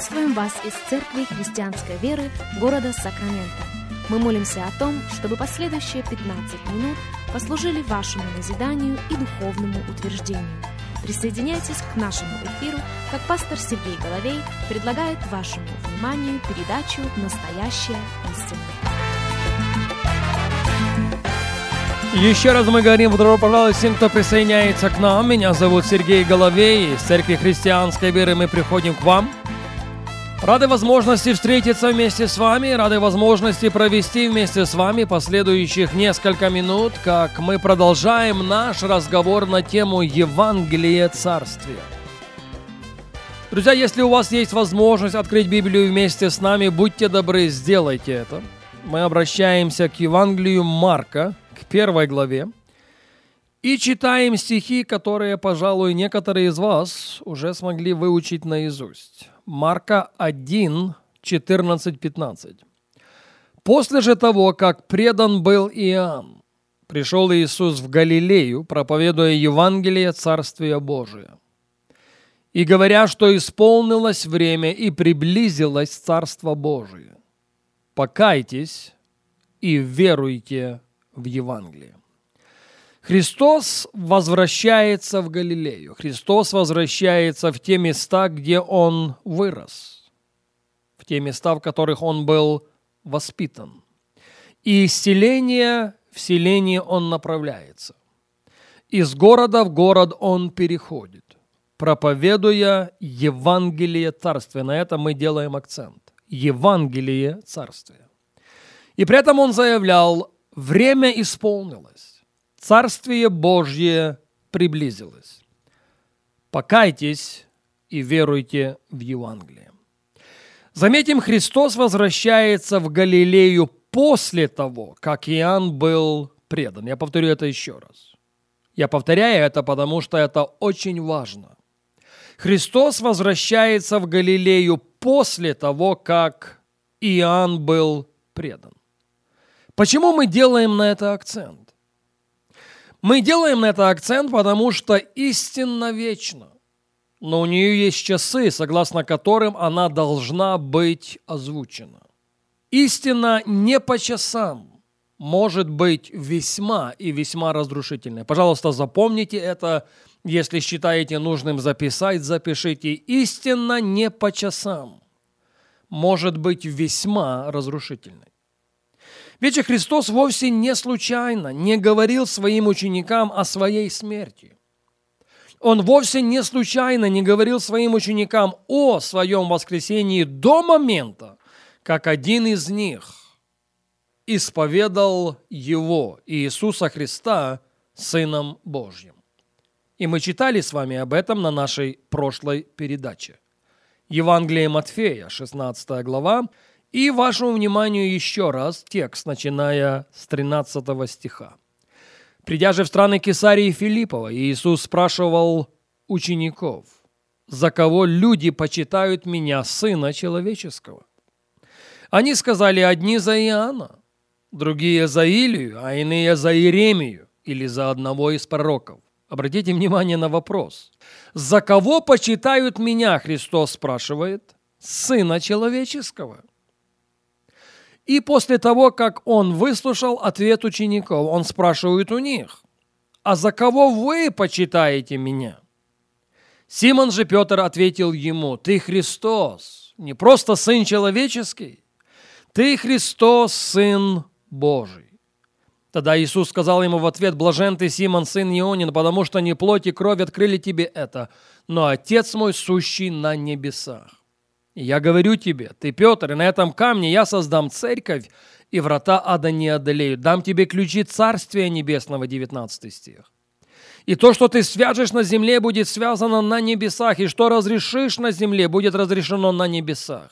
Приветствуем вас из Церкви Христианской Веры города Сакраменто. Мы молимся о том, чтобы последующие 15 минут послужили вашему назиданию и духовному утверждению. Присоединяйтесь к нашему эфиру, как пастор Сергей Головей предлагает вашему вниманию передачу «Настоящая истина». Еще раз мы говорим добро пожаловать всем, кто присоединяется к нам. Меня зовут Сергей Головей. Из Церкви Христианской Веры мы приходим к вам. Рады возможности встретиться вместе с вами, рады возможности провести вместе с вами последующих несколько минут, как мы продолжаем наш разговор на тему Евангелия Царствия. Друзья, если у вас есть возможность открыть Библию вместе с нами, будьте добры, сделайте это. Мы обращаемся к Евангелию Марка, к первой главе, и читаем стихи, которые, пожалуй, некоторые из вас уже смогли выучить наизусть. Марка 1, 14, 15. После же того, как предан был Иоанн, пришел Иисус в Галилею, проповедуя Евангелие Царствия Божия. И говоря, что исполнилось время и приблизилось Царство Божие. Покайтесь и веруйте в Евангелие. Христос возвращается в Галилею. Христос возвращается в те места, где Он вырос, в те места, в которых Он был воспитан. И из селения в селение Он направляется. Из города в город Он переходит, проповедуя Евангелие Царствия. На это мы делаем акцент. Евангелие Царствия. И при этом Он заявлял, время исполнилось Царствие Божье приблизилось. Покайтесь и веруйте в Евангелие. Заметим, Христос возвращается в Галилею после того, как Иоанн был предан. Я повторю это еще раз. Я повторяю это, потому что это очень важно. Христос возвращается в Галилею после того, как Иоанн был предан. Почему мы делаем на это акцент? Мы делаем на это акцент, потому что истинно вечна. Но у нее есть часы, согласно которым она должна быть озвучена. Истина не по часам может быть весьма и весьма разрушительной. Пожалуйста, запомните это. Если считаете нужным записать, запишите. Истина не по часам может быть весьма разрушительной. Ведь Христос вовсе не случайно не говорил своим ученикам о своей смерти. Он вовсе не случайно не говорил своим ученикам о своем воскресении до момента, как один из них исповедал Его, Иисуса Христа, Сыном Божьим. И мы читали с вами об этом на нашей прошлой передаче. Евангелие Матфея, 16 глава, и вашему вниманию еще раз текст, начиная с 13 стиха. Придя же в страны Кесарии Филиппова, Иисус спрашивал учеников, «За кого люди почитают меня, Сына Человеческого?» Они сказали, одни за Иоанна, другие за Илию, а иные за Иеремию или за одного из пророков. Обратите внимание на вопрос. «За кого почитают меня?» Христос спрашивает. «Сына Человеческого». И после того, как он выслушал ответ учеников, он спрашивает у них, «А за кого вы почитаете меня?» Симон же Петр ответил ему, «Ты Христос, не просто Сын Человеческий, Ты Христос, Сын Божий». Тогда Иисус сказал ему в ответ, «Блажен ты, Симон, сын Ионин, потому что не плоть и кровь открыли тебе это, но Отец мой, сущий на небесах. Я говорю тебе, ты, Петр, и на этом камне я создам церковь, и врата ада не одолеют. Дам тебе ключи Царствия Небесного, 19 стих. И то, что ты свяжешь на земле, будет связано на небесах, и что разрешишь на земле, будет разрешено на небесах.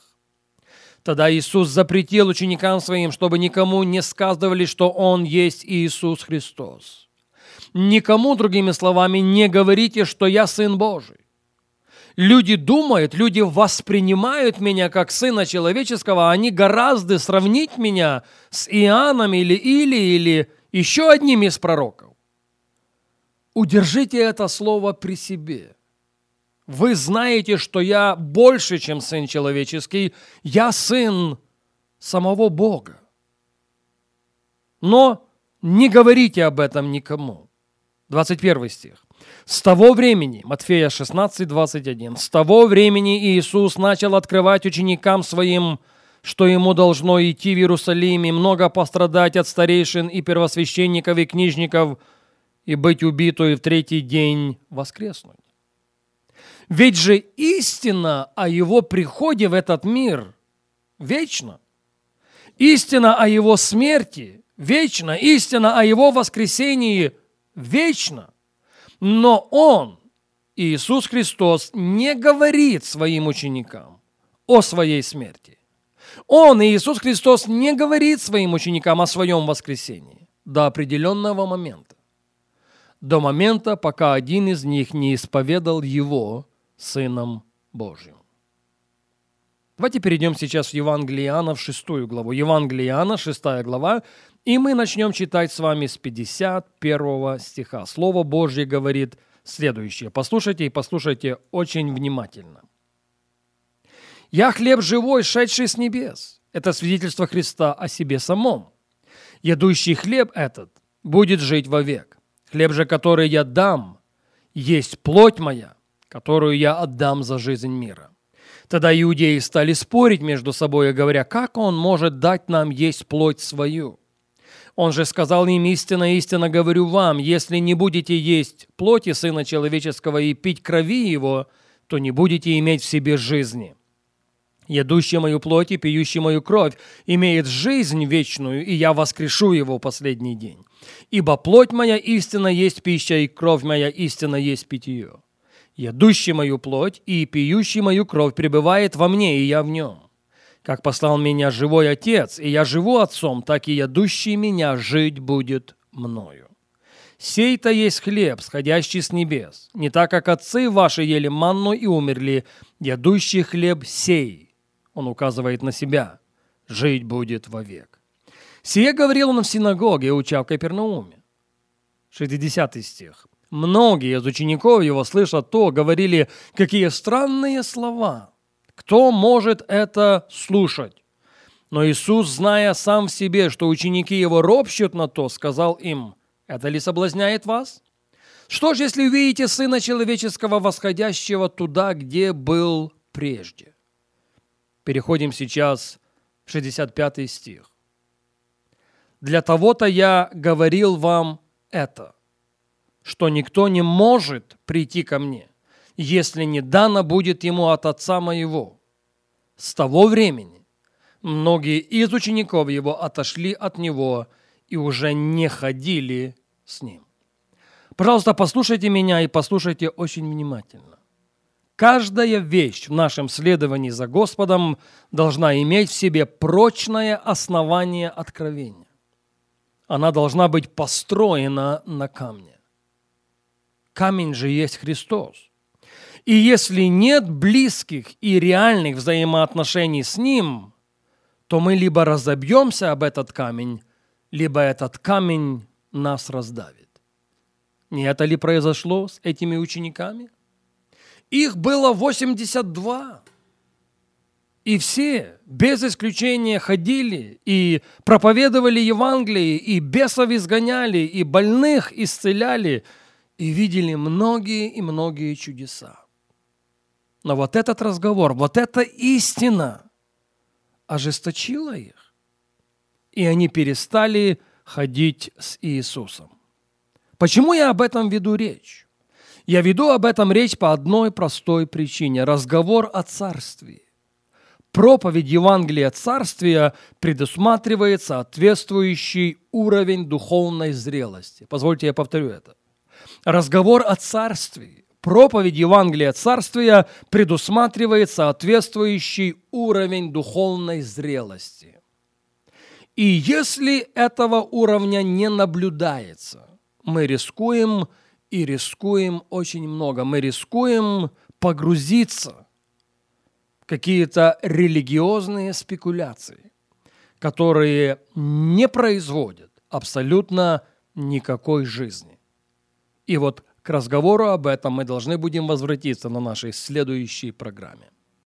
Тогда Иисус запретил ученикам своим, чтобы никому не сказывали, что Он есть Иисус Христос. Никому, другими словами, не говорите, что я Сын Божий. Люди думают, люди воспринимают меня как Сына Человеческого, а они гораздо сравнить меня с Иоанном или Или или еще одним из пророков. Удержите это слово при себе. Вы знаете, что я больше, чем Сын Человеческий. Я Сын самого Бога. Но не говорите об этом никому. 21 стих. С того времени, Матфея 16, 21, с того времени Иисус начал открывать ученикам своим, что ему должно идти в Иерусалиме, много пострадать от старейшин и первосвященников и книжников и быть убиту и в третий день воскреснуть. Ведь же истина о его приходе в этот мир вечна. Истина о его смерти вечна. Истина о его воскресении вечна. Но он, Иисус Христос, не говорит своим ученикам о своей смерти. Он, Иисус Христос, не говорит своим ученикам о своем воскресении до определенного момента. До момента, пока один из них не исповедал Его Сыном Божьим. Давайте перейдем сейчас в Евангелие Иоанна в шестую главу. Евангелие Иоанна, шестая глава, и мы начнем читать с вами с 51 стиха. Слово Божье говорит следующее. Послушайте и послушайте очень внимательно. «Я хлеб живой, шедший с небес». Это свидетельство Христа о себе самом. «Ядущий хлеб этот будет жить вовек. Хлеб же, который я дам, есть плоть моя, которую я отдам за жизнь мира». Тогда иудеи стали спорить между собой, говоря, как он может дать нам есть плоть свою? Он же сказал им, истинно, истинно говорю вам, если не будете есть плоти Сына Человеческого и пить крови Его, то не будете иметь в себе жизни. Ядущий мою плоть и пьющий мою кровь имеет жизнь вечную, и я воскрешу его последний день. Ибо плоть моя истина есть пища, и кровь моя истина есть питье. Ядущий мою плоть и пьющий мою кровь пребывает во мне, и я в нем. Как послал меня живой Отец, и я живу Отцом, так и ядущий меня жить будет мною. Сей-то есть хлеб, сходящий с небес, не так, как отцы ваши ели манну и умерли, ядущий хлеб сей, он указывает на себя, жить будет вовек. Сие говорил он в синагоге, уча в Капернауме. 60 стих. Многие из учеников его, слыша то, говорили, какие странные слова. Кто может это слушать? Но Иисус, зная сам в себе, что ученики его ропщут на то, сказал им, «Это ли соблазняет вас? Что же, если увидите Сына Человеческого, восходящего туда, где был прежде?» Переходим сейчас в 65 стих. «Для того-то я говорил вам это, что никто не может прийти ко мне, если не дано будет ему от Отца моего. С того времени многие из учеников его отошли от него и уже не ходили с ним. Пожалуйста, послушайте меня и послушайте очень внимательно. Каждая вещь в нашем следовании за Господом должна иметь в себе прочное основание откровения. Она должна быть построена на камне камень же есть Христос. И если нет близких и реальных взаимоотношений с Ним, то мы либо разобьемся об этот камень, либо этот камень нас раздавит. Не это ли произошло с этими учениками? Их было 82. И все, без исключения, ходили и проповедовали Евангелие, и бесов изгоняли, и больных исцеляли – и видели многие и многие чудеса. Но вот этот разговор, вот эта истина ожесточила их, и они перестали ходить с Иисусом. Почему я об этом веду речь? Я веду об этом речь по одной простой причине. Разговор о царстве. Проповедь Евангелия Царствия предусматривает соответствующий уровень духовной зрелости. Позвольте я повторю это разговор о царстве, проповедь Евангелия Царствия предусматривает соответствующий уровень духовной зрелости. И если этого уровня не наблюдается, мы рискуем и рискуем очень много. Мы рискуем погрузиться в какие-то религиозные спекуляции, которые не производят абсолютно никакой жизни. И вот К разговору об этом мы должны будем возвратиться на нашей следующей программе.